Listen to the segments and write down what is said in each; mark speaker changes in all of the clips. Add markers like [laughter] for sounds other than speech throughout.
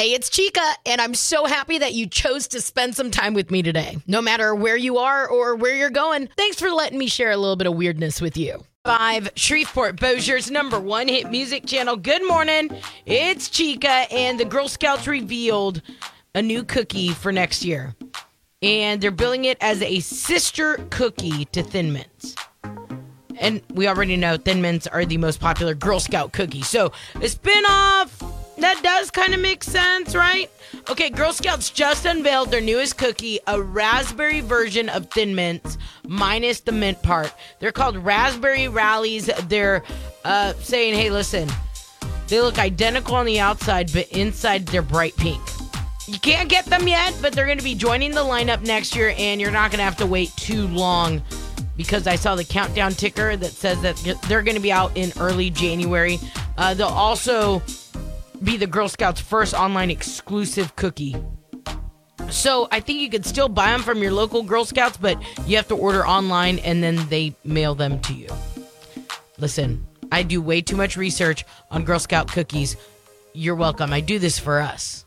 Speaker 1: Hey, it's Chica, and I'm so happy that you chose to spend some time with me today. No matter where you are or where you're going, thanks for letting me share a little bit of weirdness with you. Five, Shreveport Bossier's number one hit music channel. Good morning. It's Chica, and the Girl Scouts revealed a new cookie for next year. And they're billing it as a sister cookie to Thin Mints. And we already know Thin Mints are the most popular Girl Scout cookie. So a spin-off that does kind of make sense, right? Okay, Girl Scouts just unveiled their newest cookie, a raspberry version of Thin Mints, minus the mint part. They're called Raspberry Rallies. They're uh, saying, hey, listen, they look identical on the outside, but inside they're bright pink. You can't get them yet, but they're going to be joining the lineup next year, and you're not going to have to wait too long because I saw the countdown ticker that says that they're going to be out in early January. Uh, they'll also be the Girl Scouts' first online exclusive cookie. So I think you could still buy them from your local Girl Scouts, but you have to order online and then they mail them to you. Listen, I do way too much research on Girl Scout cookies. You're welcome. I do this for us.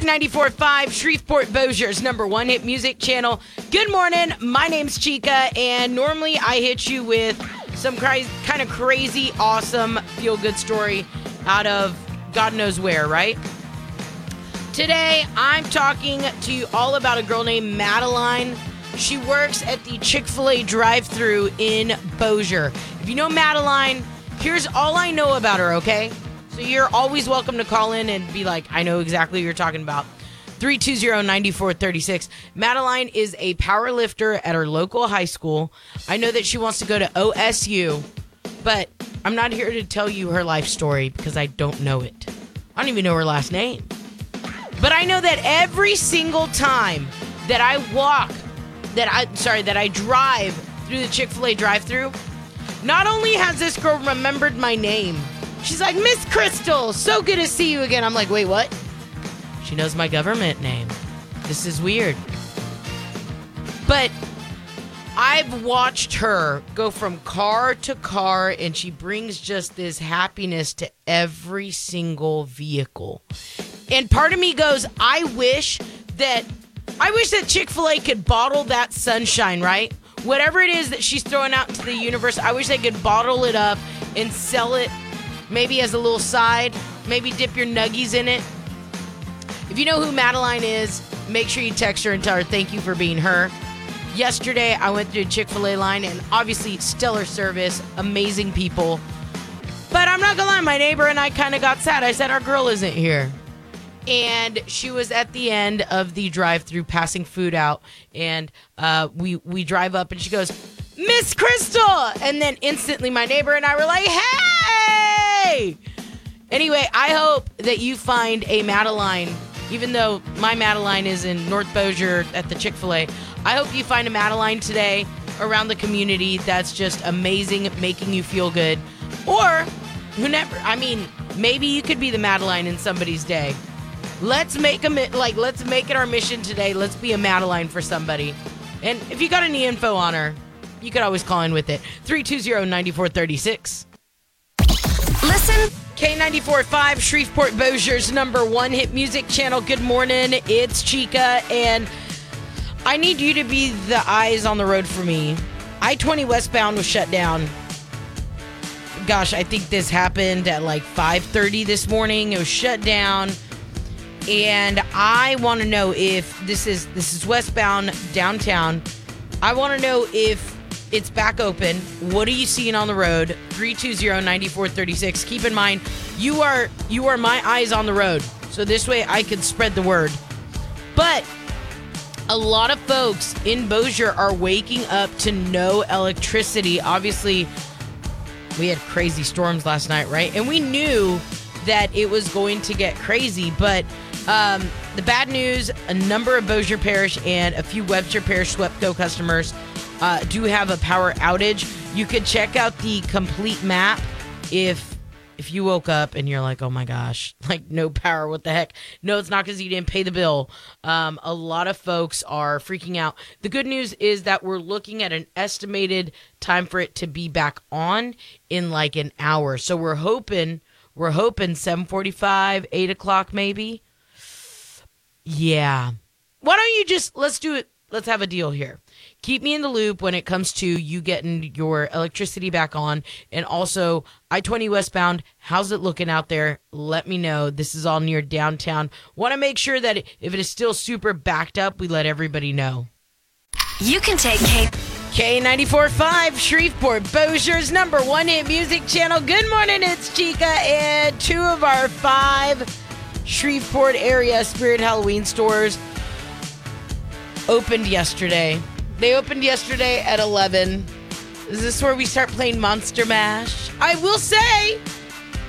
Speaker 1: 94.5 Shreveport Bossier's number one hit music channel. Good morning. My name's Chica, and normally I hit you with some kind of crazy, awesome, feel good story out of God knows where, right? Today, I'm talking to you all about a girl named Madeline. She works at the Chick fil A drive through in Bossier. If you know Madeline, here's all I know about her, okay? So you're always welcome to call in and be like, I know exactly what you're talking about. 320-9436. Madeline is a power lifter at her local high school. I know that she wants to go to OSU, but I'm not here to tell you her life story because I don't know it. I don't even know her last name. But I know that every single time that I walk, that I sorry, that I drive through the Chick-fil-A drive-through, not only has this girl remembered my name, she's like, Miss Crystal, so good to see you again. I'm like, wait, what? She knows my government name. This is weird. But I've watched her go from car to car, and she brings just this happiness to every single vehicle. And part of me goes, I wish that I wish that Chick fil A could bottle that sunshine, right? Whatever it is that she's throwing out into the universe, I wish they could bottle it up and sell it maybe as a little side, maybe dip your nuggies in it. If you know who Madeline is, make sure you text her and tell her thank you for being her. Yesterday, I went through a Chick fil A line and obviously stellar service, amazing people. But I'm not gonna lie, my neighbor and I kind of got sad. I said, Our girl isn't here. And she was at the end of the drive through passing food out. And uh, we, we drive up and she goes, Miss Crystal! And then instantly, my neighbor and I were like, Hey! Anyway, I hope that you find a Madeline, even though my Madeline is in North Bossier at the Chick fil A. I hope you find a Madeline today around the community that's just amazing, making you feel good. Or who never, I mean, maybe you could be the Madeline in somebody's day. Let's make a like let's make it our mission today. Let's be a Madeline for somebody. And if you got any info on her, you could always call in with it. 320-9436.
Speaker 2: Listen.
Speaker 1: K94.5, Shreveport Bossier's number one hit music channel. Good morning. It's Chica and I need you to be the eyes on the road for me. I 20 westbound was shut down. Gosh, I think this happened at like 5:30 this morning. It was shut down. And I want to know if this is this is westbound downtown. I want to know if it's back open. What are you seeing on the road? 320-9436. Keep in mind, you are you are my eyes on the road. So this way I can spread the word. But a lot of folks in Bossier are waking up to no electricity. Obviously, we had crazy storms last night, right? And we knew that it was going to get crazy. But um, the bad news a number of Bossier Parish and a few Webster Parish SWEPCO customers uh, do have a power outage. You could check out the complete map if if you woke up and you're like, oh my gosh, [laughs] like no power, what the heck? No, it's not because you didn't pay the bill. Um, a lot of folks are freaking out. The good news is that we're looking at an estimated time for it to be back on in like an hour. So we're hoping We're hoping 745, 8 o'clock maybe. Yeah. Why don't you just, let's do it. Let's have a deal here. Keep me in the loop when it comes to you getting your electricity back on. And also, I 20 westbound, how's it looking out there? Let me know. This is all near downtown. Want to make sure that if it is still super backed up, we let everybody know.
Speaker 2: You can take K.
Speaker 1: K94.5, Shreveport, Bossier's number one hit music channel. Good morning, it's Chica, and two of our five Shreveport area Spirit Halloween stores opened yesterday. They opened yesterday at 11. Is this where we start playing Monster Mash? I will say,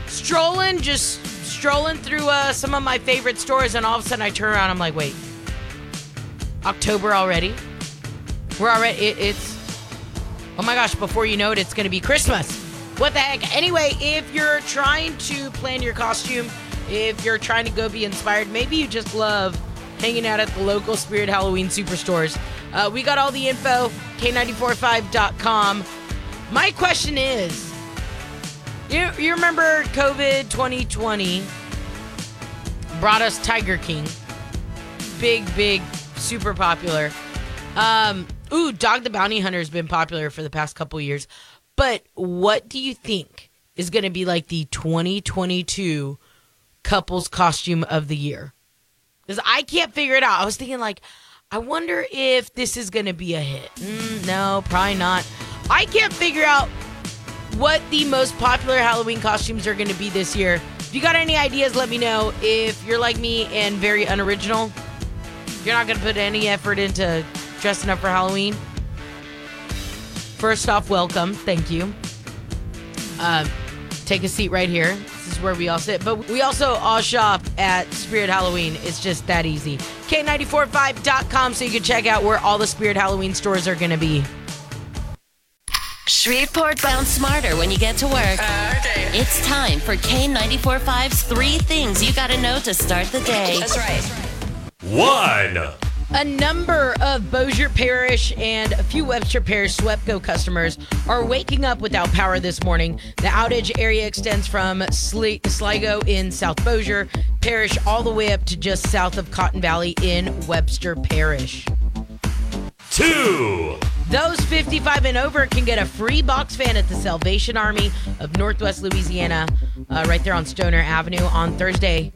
Speaker 1: strolling, just strolling through uh, some of my favorite stores, and all of a sudden I turn around, I'm like, wait, October already? We're already, it, it's, oh my gosh, before you know it, it's to be Christmas. What the heck? Anyway, if you're trying to plan your costume, if you're trying to go be inspired, maybe you just love hanging out at the local Spirit Halloween superstores. Uh, we got all the info, K945.com. My question is you, you remember COVID 2020 brought us Tiger King? Big, big, super popular. Um, ooh, Dog the Bounty Hunter has been popular for the past couple years. But what do you think is going to be like the 2022 couples costume of the year? Because I can't figure it out. I was thinking, like, I wonder if this is going to be a hit. Mm, no, probably not. I can't figure out what the most popular Halloween costumes are going to be this year. If you got any ideas, let me know. If you're like me and very unoriginal, you're not going to put any effort into dressing up for Halloween. First off, welcome. Thank you. Um, take a seat right here. This is where we all sit. But we also all shop at Spirit Halloween. It's just that easy. K945.com so you can check out where all the Spirit Halloween stores are going to be.
Speaker 2: Shreveport sounds smarter when you get to work.
Speaker 3: okay.
Speaker 2: It's time for K945's three things you gotta know to start the day.
Speaker 3: That's right.
Speaker 4: One.
Speaker 1: A number of Bossier Parish and a few Webster Parish SWEPCO customers are waking up without power this morning. The outage area extends from Sligo in South Bossier Parish all the way up to just south of Cotton Valley in Webster Parish.
Speaker 4: Two.
Speaker 1: Those 55 and over can get a free box fan at the Salvation Army of Northwest Louisiana, uh, right there on Stoner Avenue on Thursday,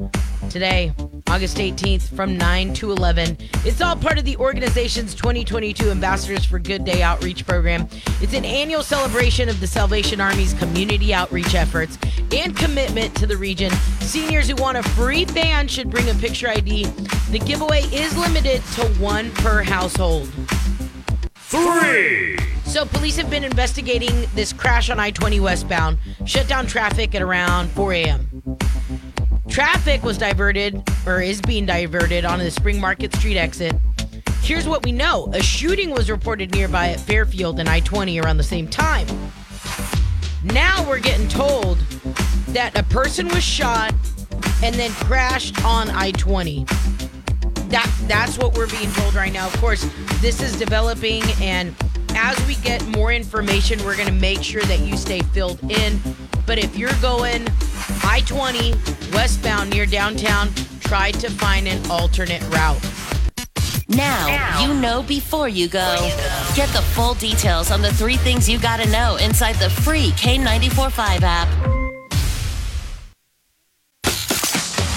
Speaker 1: today, August 18th, from 9 to 11. It's all part of the organization's 2022 Ambassadors for Good Day outreach program. It's an annual celebration of the Salvation Army's community outreach efforts and commitment to the region. Seniors who want a free fan should bring a picture ID. The giveaway is limited to one per household.
Speaker 4: Three.
Speaker 1: So, police have been investigating this crash on I 20 westbound, shut down traffic at around 4 a.m. Traffic was diverted, or is being diverted, onto the Spring Market Street exit. Here's what we know a shooting was reported nearby at Fairfield and I 20 around the same time. Now we're getting told that a person was shot and then crashed on I 20 that that's what we're being told right now. Of course, this is developing and as we get more information, we're going to make sure that you stay filled in. But if you're going I-20 westbound near downtown, try to find an alternate route.
Speaker 2: Now, you know before you go. Get the full details on the three things you gotta know inside the free K945 app.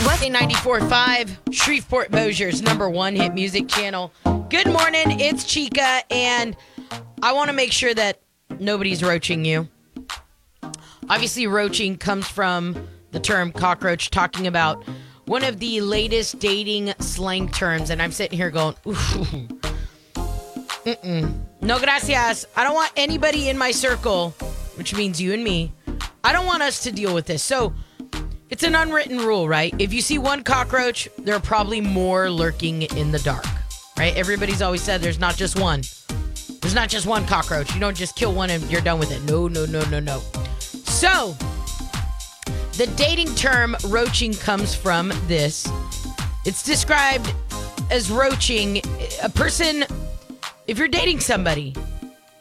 Speaker 1: What 94.5 Shreveport Bossier's number one hit music channel. Good morning, it's Chica, and I want to make sure that nobody's roaching you. Obviously, roaching comes from the term cockroach, talking about one of the latest dating slang terms, and I'm sitting here going. No gracias. I don't want anybody in my circle, which means you and me. I don't want us to deal with this. So, it's an unwritten rule, right? If you see one cockroach, there are probably more lurking in the dark, right? Everybody's always said there's not just one. There's not just one cockroach. You don't just kill one and you're done with it. No, no, no, no, no. So, the dating term roaching comes from this. It's described as roaching a person, if you're dating somebody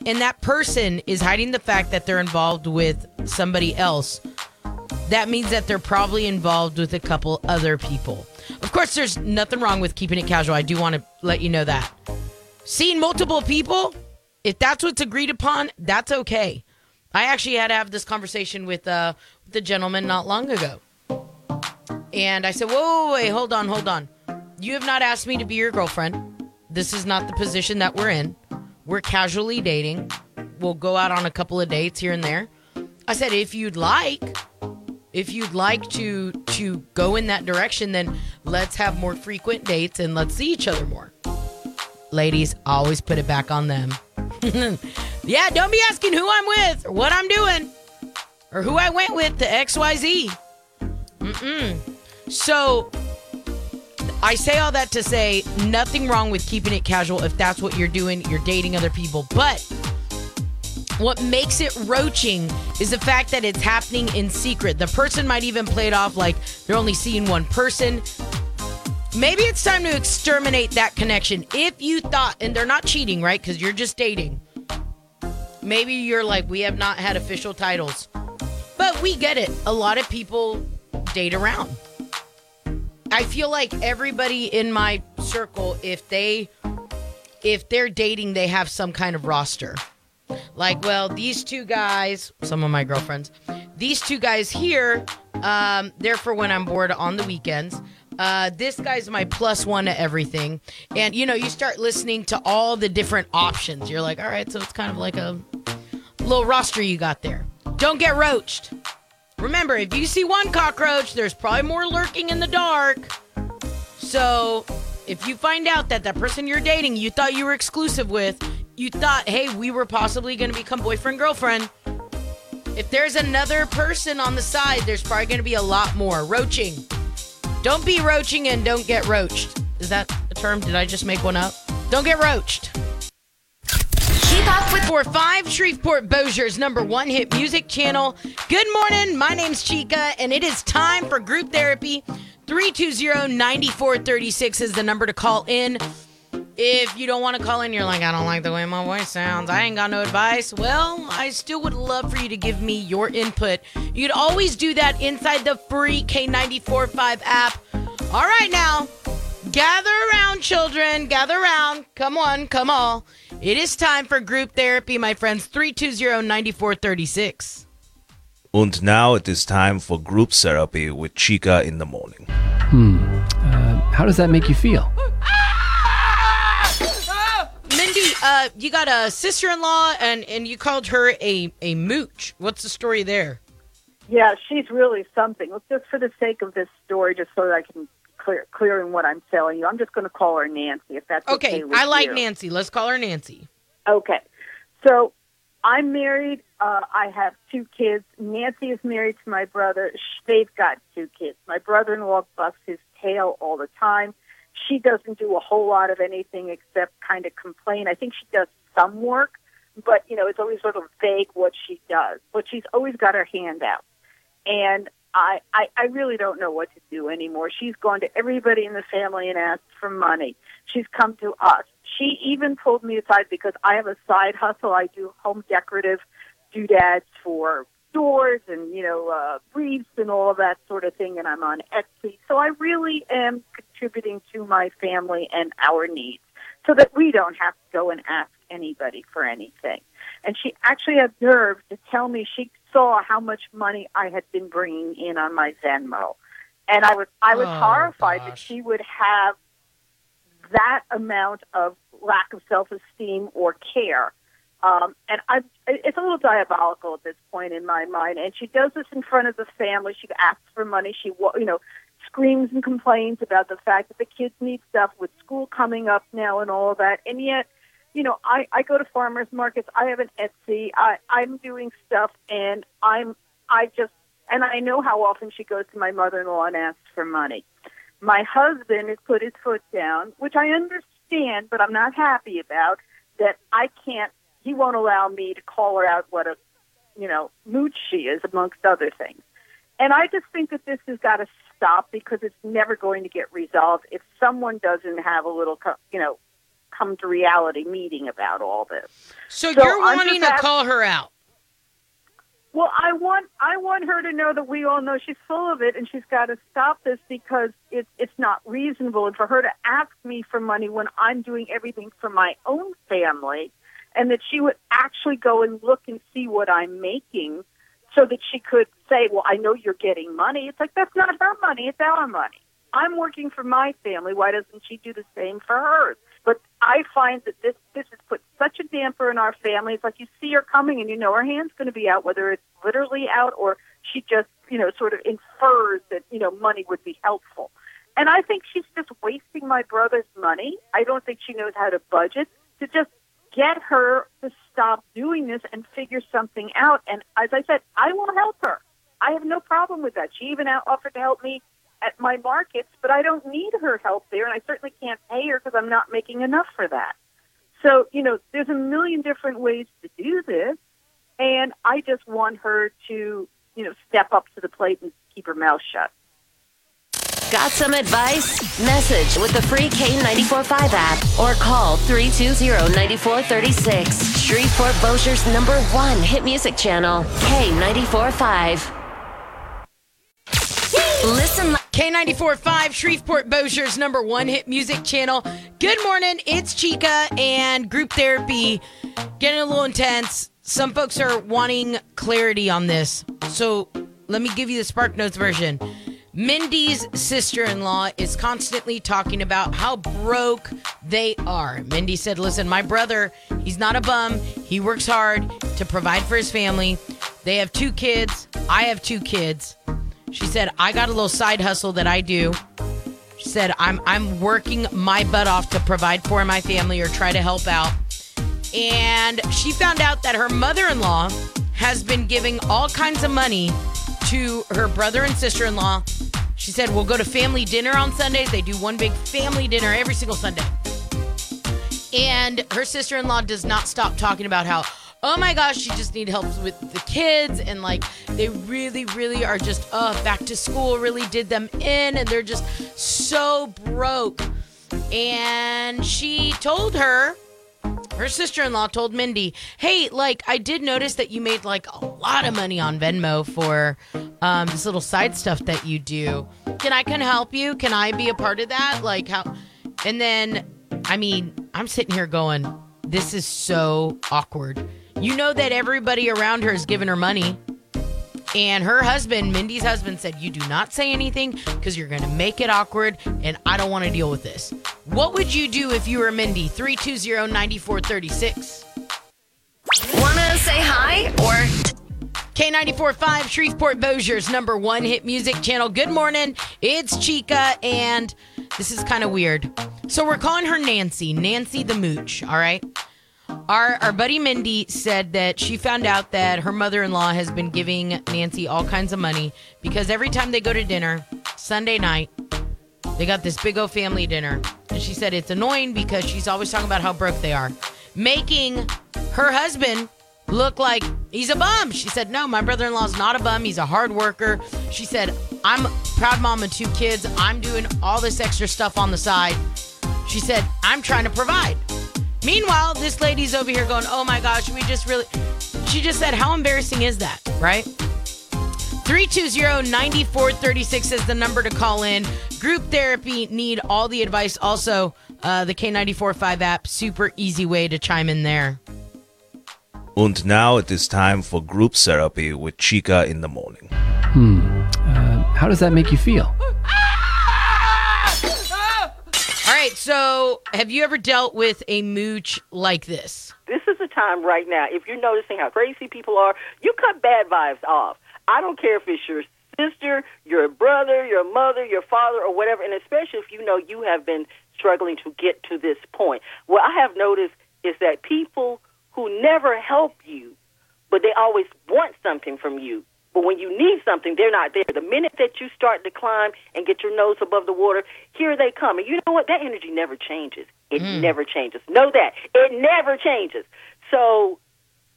Speaker 1: and that person is hiding the fact that they're involved with somebody else, that means that they're probably involved with a couple other people. Of course, there's nothing wrong with keeping it casual. I do want to let you know that. Seeing multiple people, if that's what's agreed upon, that's okay. I actually had to have this conversation with uh, the gentleman not long ago. And I said, whoa, whoa, wait, hold on, hold on. You have not asked me to be your girlfriend. This is not the position that we're in. We're casually dating. We'll go out on a couple of dates here and there. I said, if you'd like, if you'd like to to go in that direction, then let's have more frequent dates and let's see each other more. Ladies, always put it back on them. [laughs] yeah, don't be asking who I'm with or what I'm doing or who I went with to XYZ. Mm-mm. So I say all that to say nothing wrong with keeping it casual if that's what you're doing. You're dating other people. But what makes it roaching is the fact that it's happening in secret. The person might even play it off like they're only seeing one person. Maybe it's time to exterminate that connection. If you thought, and they're not cheating, right? Because you're just dating. Maybe you're like, we have not had official titles. But we get it. A lot of people date around. I feel like everybody in my circle, if they if they're dating, they have some kind of roster. Like, well, these two guys, some of my girlfriends, these two guys here, um, they're for when I'm bored on the weekends. Uh, this guy's my plus one to everything. And, you know, you start listening to all the different options. You're like, all right, so it's kind of like a little roster you got there. Don't get roached. Remember, if you see one cockroach, there's probably more lurking in the dark. So, if you find out that that person you're dating, you thought you were exclusive with, you thought, hey, we were possibly going to become boyfriend, girlfriend. If there's another person on the side, there's probably going to be a lot more. Roaching. Don't be roaching and don't get roached. Is that a term? Did I just make one up? Don't get roached. Keep up with for five Shreveport Bossier's number one hit music channel. Good morning. My name's Chica, and it is time for group therapy. 320 9436 is the number to call in. If you don't want to call in, you're like, I don't like the way my voice sounds. I ain't got no advice. Well, I still would love for you to give me your input. You'd always do that inside the free K945 app. All right, now, gather around, children. Gather around. Come on, come all. It is time for group therapy, my friends. 320 9436.
Speaker 3: And now it is time for group therapy with Chica in the morning.
Speaker 5: Uh, how does that make you feel? [gasps]
Speaker 1: Uh, you got a sister-in-law, and and you called her a a mooch. What's the story there?
Speaker 6: Yeah, she's really something. Well, Just for the sake of this story, just so that I can clear clearing what I'm telling you, I'm just going to call her Nancy, if that's okay.
Speaker 1: Okay, I like
Speaker 6: you.
Speaker 1: Nancy. Let's call her Nancy.
Speaker 6: Okay, so I'm married. Uh, I have two kids. Nancy is married to my brother. They've got two kids. My brother-in-law busts his tail all the time. She doesn't do a whole lot of anything except kind of complain. I think she does some work, but you know it's always sort of vague what she does. But she's always got her hand out, and I, I I really don't know what to do anymore. She's gone to everybody in the family and asked for money. She's come to us. She even pulled me aside because I have a side hustle. I do home decorative doodads for doors and you know uh, wreaths and all of that sort of thing, and I'm on Etsy. So I really am contributing to my family and our needs, so that we don't have to go and ask anybody for anything. And she actually had nerve to tell me she saw how much money I had been bringing in on my Venmo, and I was I was
Speaker 1: Oh,
Speaker 6: horrified that she would have that amount of lack of self esteem or care. Um, and I, it's a little diabolical at this point in my mind. And she does this in front of the family. She asks for money. She, you know, screams and complains about the fact that the kids need stuff with school coming up now and all that. And yet, you know, I, I go to farmers markets. I have an Etsy. I, I'm doing stuff, and I'm, I just, and I know how often she goes to my mother-in-law and asks for money. My husband has put his foot down, which I understand, but I'm not happy about. That I can't. He won't allow me to call her out what a, you know, mooch she is, amongst other things. And I just think that this has got to stop because it's never going to get resolved if someone doesn't have a little, you know, come to reality meeting about all this.
Speaker 1: So,
Speaker 6: So
Speaker 1: you're
Speaker 6: I'm
Speaker 1: wanting to
Speaker 6: ask-
Speaker 1: call her out.
Speaker 6: Well, I want I want her to know that we all know she's full of it, and she's got to stop this because it's it's not reasonable. And for her to ask me for money when I'm doing everything for my own family, and that she would actually go and look and see what I'm making, so that she could say, "Well, I know you're getting money." It's like that's not her money; it's our money. I'm working for my family. Why doesn't she do the same for hers? But I find that this this has put such a damper in our family. It's like you see her coming and you know her hand's going to be out, whether it's literally out or she just you know sort of infers that you know money would be helpful. And I think she's just wasting my brother's money. I don't think she knows how to budget. To just get her to stop doing this and figure something out. And as I said, I will help her. I have no problem with that. She even offered to help me at my markets, but I don't need her help there, and I certainly can't pay her because I'm not making enough for that. So, you know, there's a million different ways to do this, and I just want her to, you know, step up to the plate and keep her mouth shut.
Speaker 2: Got some advice? Message with the free K945 app or call 320-9436. Shreveport Bossier's number one hit music channel, K945. Listen
Speaker 1: K94.5, Shreveport Bossier's number one hit music channel. Good morning, it's Chica and group therapy getting a little intense. Some folks are wanting clarity on this. So let me give you the Spark Notes version. Mindy's sister in law is constantly talking about how broke they are. Mindy said, Listen, my brother, he's not a bum. He works hard to provide for his family. They have two kids. I have two kids. She said, I got a little side hustle that I do. She said, I'm I'm working my butt off to provide for my family or try to help out. And she found out that her mother-in-law has been giving all kinds of money to her brother and sister-in-law. She said, We'll go to family dinner on Sundays. They do one big family dinner every single Sunday. And her sister in law does not stop talking about how, oh my gosh, she just need help with the kids. And like, they really, really are just, uh, back to school really did them in. And they're just so broke. And she told her, her sister-in-law told Mindy, "Hey, like I did notice that you made like a lot of money on Venmo for um, this little side stuff that you do. Can I can help you? Can I be a part of that? Like how?" And then, I mean, I'm sitting here going, "This is so awkward." You know that everybody around her is giving her money. And her husband, Mindy's husband, said, You do not say anything because you're going to make it awkward and I don't want to deal with this. What would you do if you were Mindy? 320 9436.
Speaker 2: Wanna say hi or
Speaker 1: K945, Shreveport Bossier's number one hit music channel. Good morning. It's Chica, and this is kind of weird. So we're calling her Nancy, Nancy the Mooch, all right? Our, our buddy Mindy said that she found out that her mother in law has been giving Nancy all kinds of money because every time they go to dinner, Sunday night, they got this big old family dinner. And she said it's annoying because she's always talking about how broke they are, making her husband look like he's a bum. She said, No, my brother in law's not a bum. He's a hard worker. She said, I'm proud mom of two kids. I'm doing all this extra stuff on the side. She said, I'm trying to provide. Meanwhile, this lady's over here going, Oh my gosh, we just really. She just said, How embarrassing is that, right? 320 9436 is the number to call in. Group therapy need all the advice. Also, uh, the K945 app, super easy way to chime in there.
Speaker 3: And now it is time for group therapy with Chica in the morning.
Speaker 5: Uh, how does that make you feel? [laughs]
Speaker 1: All right, so have you ever dealt with a mooch like this?
Speaker 7: This is the time right now. If you're noticing how crazy people are, you cut bad vibes off. I don't care if it's your sister, your brother, your mother, your father, or whatever, and especially if you know you have been struggling to get to this point. What I have noticed is that people who never help you, but they always want something from you. But when you need something, they're not there. The minute that you start to climb and get your nose above the water, here they come. And you know what? That energy never changes. It hmm. never changes. Know that. It never changes. So,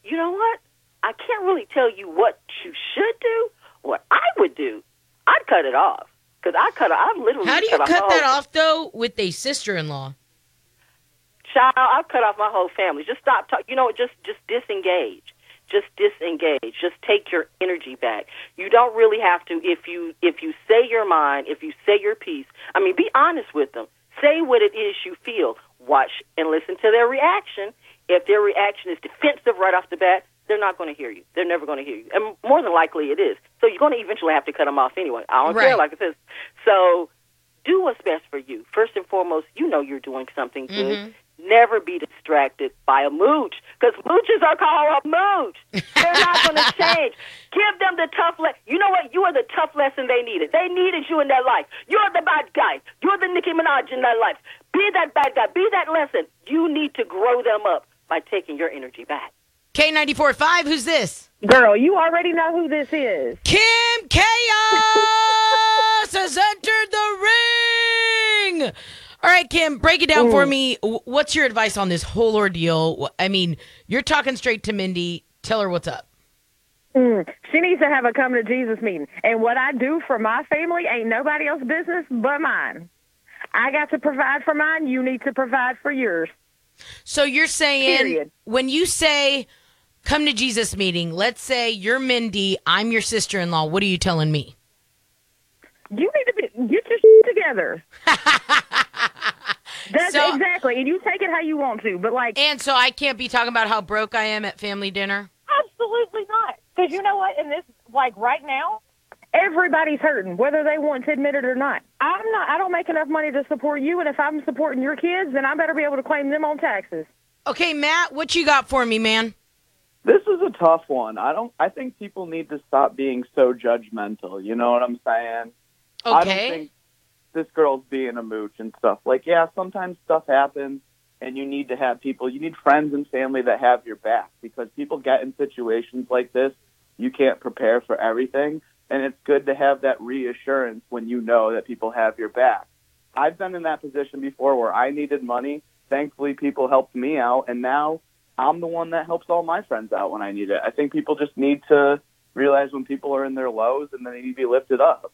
Speaker 7: you know what? I can't really tell you what you should do. What I would do, I'd cut it off. Because I cut, I've literally
Speaker 1: How do you
Speaker 7: cut,
Speaker 1: cut that off, though, with a sister in law?
Speaker 7: Child, I've cut off my whole family. Just stop talking. You know, just just disengage. just disengage. Just take your energy back. You don't really have to if you if you say your mind, if you say your piece. I mean, be honest with them. Say what it is you feel. Watch and listen to their reaction. If their reaction is defensive right off the bat, they're not going to hear you. They're never going to hear you. And more than likely it is. So you're going to eventually have to cut them off anyway. I don't care, like I said. So do what's best for you. First and foremost, you know you're doing something good. Mm-hmm. Never be distracted by a mooch because mooches are called a mooch. They're not going [laughs] to change. Give them the tough le- You know what? You are the tough lesson they needed. They needed you in their life. You're the bad guy. You're the Nicki Minaj in their life. Be that bad guy. Be that lesson. You need to grow them up by taking your energy back.
Speaker 1: K94.5, who's this?
Speaker 8: Girl, you already know who this is.
Speaker 1: Kim Chaos has entered the ring. All right, Kim, break it down for me. What's your advice on this whole ordeal? I mean, you're talking straight to Mindy. Tell her what's up.
Speaker 8: Mm, she needs to have a come to Jesus meeting. And what I do for my family ain't nobody else's business but mine. I got to provide for mine. You need to provide for yours.
Speaker 1: So you're saying
Speaker 8: Period.
Speaker 1: when you say come to Jesus meeting, let's say you're Mindy, I'm your sister in law. What are you telling me?
Speaker 8: You need to be, get your shit together. [laughs] That's
Speaker 1: So-
Speaker 8: exactly. And you take it how you want to. But, like,
Speaker 1: And so I can't be talking about how broke I am at family dinner.
Speaker 8: Absolutely not. Because you know what? In this, like right now, everybody's hurting, whether they want to admit it or not. I'm not. I don't make enough money to support you, and if I'm supporting your kids, then I better be able to claim them on taxes.
Speaker 1: Okay, Matt, what you got for me, man?
Speaker 9: This is a tough one. I don't. I think people need to stop being so judgmental. You know what I'm saying? I don't
Speaker 1: Okay.
Speaker 9: think this girl's being a mooch and stuff. Like, yeah, sometimes stuff happens, and you need to have people. You need friends and family that have your back because people get in situations like this. You can't prepare for everything, and it's good to have that reassurance when you know that people have your back. I've been in that position before where I needed money. Thankfully, people helped me out, and now I'm the one that helps all my friends out when I need it. I think people just need to realize when people are in their lows and they need to be lifted up.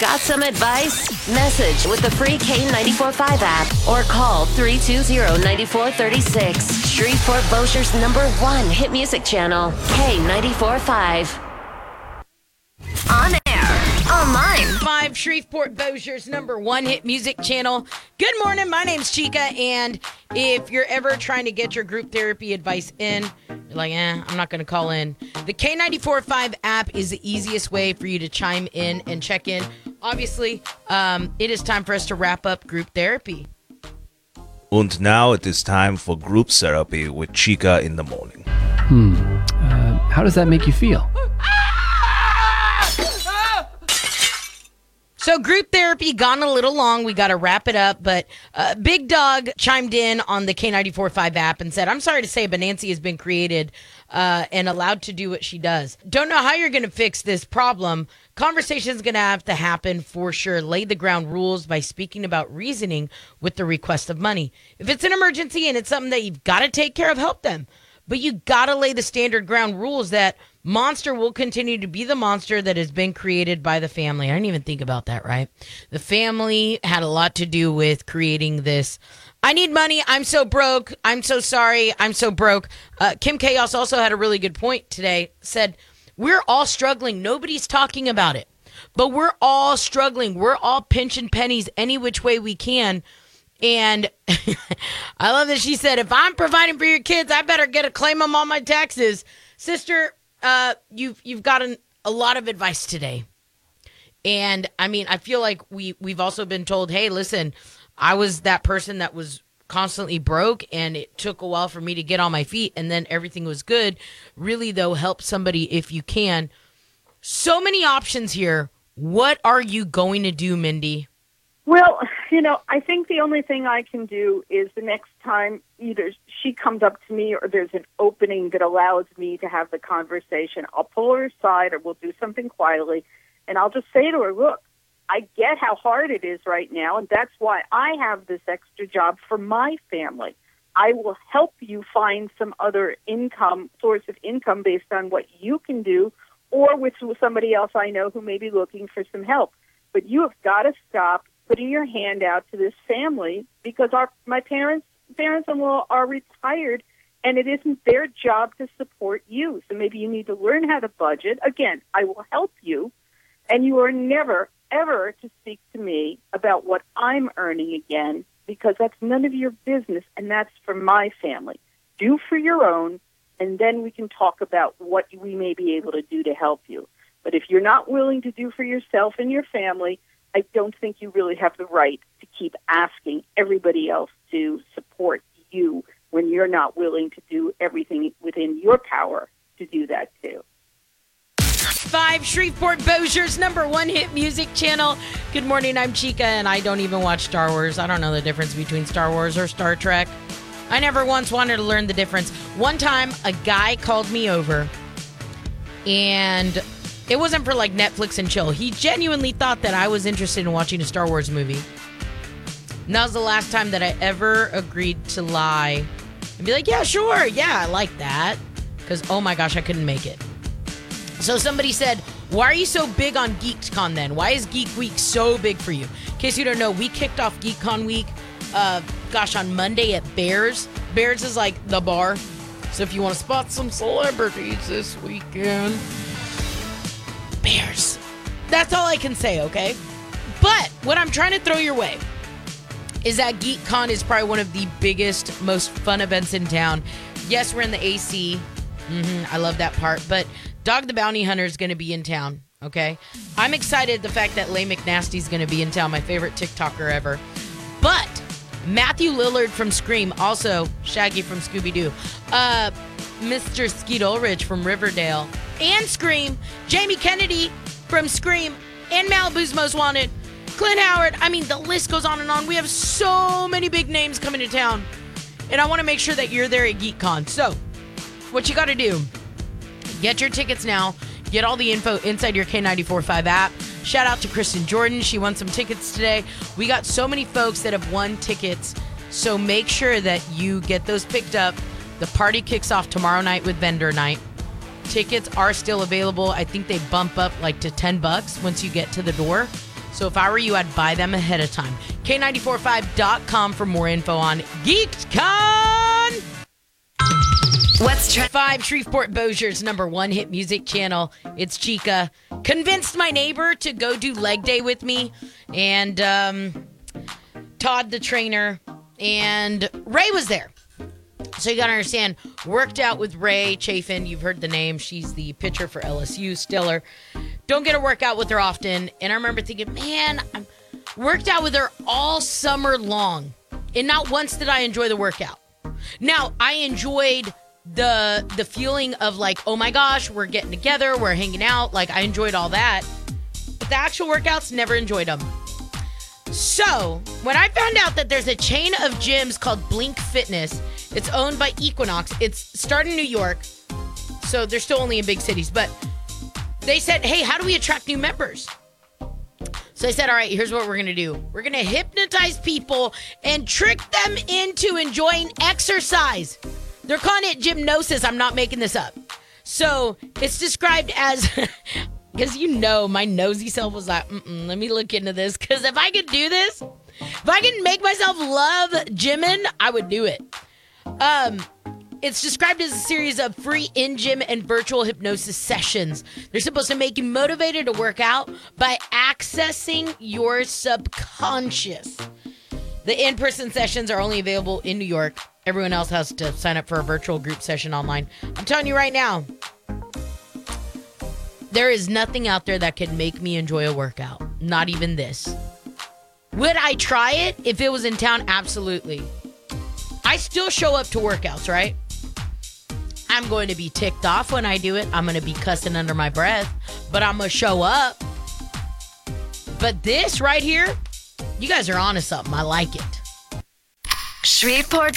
Speaker 2: Got some advice? Message with the free K945 app or call 320-9436. Shreveport Bossier's number one hit music channel, K945.
Speaker 10: On air, online.
Speaker 1: Five Shreveport Bossier's number one hit music channel. Good morning. My name's Chica, and if you're ever trying to get your group therapy advice in, you're like, eh, I'm not going to call in. The K945 app is the easiest way for you to chime in and check in. Obviously, um, it is time for us to wrap up group therapy.
Speaker 3: And now it is time for group therapy with Chica in the morning.
Speaker 5: Uh, how does that make you feel?
Speaker 1: So group therapy gone a little long. We got to wrap it up. But uh, Big Dog chimed in on the K945 app and said, "I'm sorry to say, but Nancy has been created uh, and allowed to do what she does. Don't know how you're going to fix this problem. Conversation is going to have to happen for sure. Lay the ground rules by speaking about reasoning with the request of money. If it's an emergency and it's something that you've got to take care of, help them. But you got to lay the standard ground rules that." Monster will continue to be the monster that has been created by the family. I didn't even think about that, right? The family had a lot to do with creating this. I need money. I'm so broke. I'm so sorry. I'm so broke. Uh, Kim Chaos also had a really good point today. Said, We're all struggling. Nobody's talking about it, but we're all struggling. We're all pinching pennies any which way we can. And [laughs] I love that she said, if I'm providing for your kids, I better get a claim on my taxes. Sister, uh, you've you've gotten a lot of advice today. And I mean, I feel like we we've also been told, hey, listen, I was that person that was constantly broke and it took a while for me to get on my feet and then everything was good. Really though, help somebody if you can. So many options here. What are you going to do, Mindy?
Speaker 6: Well, you know, I think the only thing I can do is the next time either she comes up to me or there's an opening that allows me to have the conversation, I'll pull her aside or we'll do something quietly and I'll just say to her, look, I get how hard it is right now, and that's why I have this extra job for my family. I will help you find some other income, source of income based on what you can do or with somebody else I know who may be looking for some help. But you have got to stop putting your hand out to this family because our my parents parents-in-law are retired and it isn't their job to support you. So maybe you need to learn how to budget. Again, I will help you, and you are never, ever to speak to me about what I'm earning again because that's none of your business, and that's for my family. Do for your own, and then we can talk about what we may be able to do to help you. But if you're not willing to do for yourself and your family, I don't think you really have the right to keep asking everybody else to support you when you're not willing to do everything within your power to do that too.
Speaker 1: Five Shreveport Bossier's number one hit music channel. Good morning, I'm Chica, and I don't even watch Star Wars. I don't know the difference between Star Wars or Star Trek. I never once wanted to learn the difference. One time, a guy called me over, and it wasn't for like Netflix and chill. He genuinely thought that I was interested in watching a Star Wars movie. And that was the last time that I ever agreed to lie and be like, yeah, sure, yeah, I like that. Because, oh my gosh, I couldn't make it. So somebody said, why are you so big on Geek'd Con then? Why is Geek Week so big for you? In case you don't know, we kicked off Geek'd Con Week, uh, gosh, on Monday at Bears. Bears is like the bar. So if you want to spot some celebrities this weekend, Bears. That's all I can say, okay? But what I'm trying to throw your way is that Geek'd Con is probably one of the biggest, most fun events in town. Yes, we're in the AC. hmm I love that part. But Dog the Bounty Hunter is going to be in town. Okay, I'm excited the fact that Lay McNasty is going to be in town. My favorite TikToker ever. But Matthew Lillard from Scream, also Shaggy from Scooby Doo, uh, Mr. Skeet Ulrich from Riverdale, and Scream, Jamie Kennedy from Scream, and Malibu's Most Wanted, Clint Howard. I mean, the list goes on and on. We have so many big names coming to town, and I want to make sure that you're there at Geek'd Con. So, what you got to do? Get your tickets now. Get all the info inside your K945 app. Shout out to Kristen Jordan. She won some tickets today. We got so many folks that have won tickets. So make sure that you get those picked up. The party kicks off tomorrow night with vendor night. Tickets are still available. I think they bump up like to 10 bucks once you get to the door. So if I were you, I'd buy them ahead of time. K945.com for more info on Geek'd Con.
Speaker 10: What's trending?
Speaker 1: Five Shreveport Bossier's number one hit music channel. It's Chica. Convinced my neighbor to go do leg day with me, and um, Todd the trainer, and Ray was there. So you gotta understand, worked out with Ray Chaffin. You've heard the name. She's the pitcher for LSU, Stiller. Don't get to work out with her often. And I remember thinking, man, I worked out with her all summer long, and not once did I enjoy the workout. Now I enjoyed the the feeling of like, oh my gosh, we're getting together, we're hanging out. Like I enjoyed all that, but the actual workouts never enjoyed them. So when I found out that there's a chain of gyms called Blink Fitness, it's owned by Equinox. It's started in New York, so they're still only in big cities, but they said, hey, how do we attract new members? So I said, all right, here's what we're going to do. We're going to hypnotize people and trick them into enjoying exercise. They're calling it gymnosis. I'm not making this up. So it's described as, [laughs] because you know, my nosy self was like, let me look into this. Because if I could do this, if I can make myself love gymming, I would do it. Um, it's described as a series of free in gym and virtual hypnosis sessions. They're supposed to make you motivated to work out by accessing your subconscious. The in person sessions are only available in New York. Everyone else has to sign up for a virtual group session online. I'm telling you right now, there is nothing out there that can make me enjoy a workout. Not even this. Would I try it if it was in town? Absolutely. I still show up to workouts, right? I'm going to be ticked off when I do it. I'm going to be cussing under my breath, but I'm going to show up. But this right here, you guys are onto something. I like it.
Speaker 10: Shreveport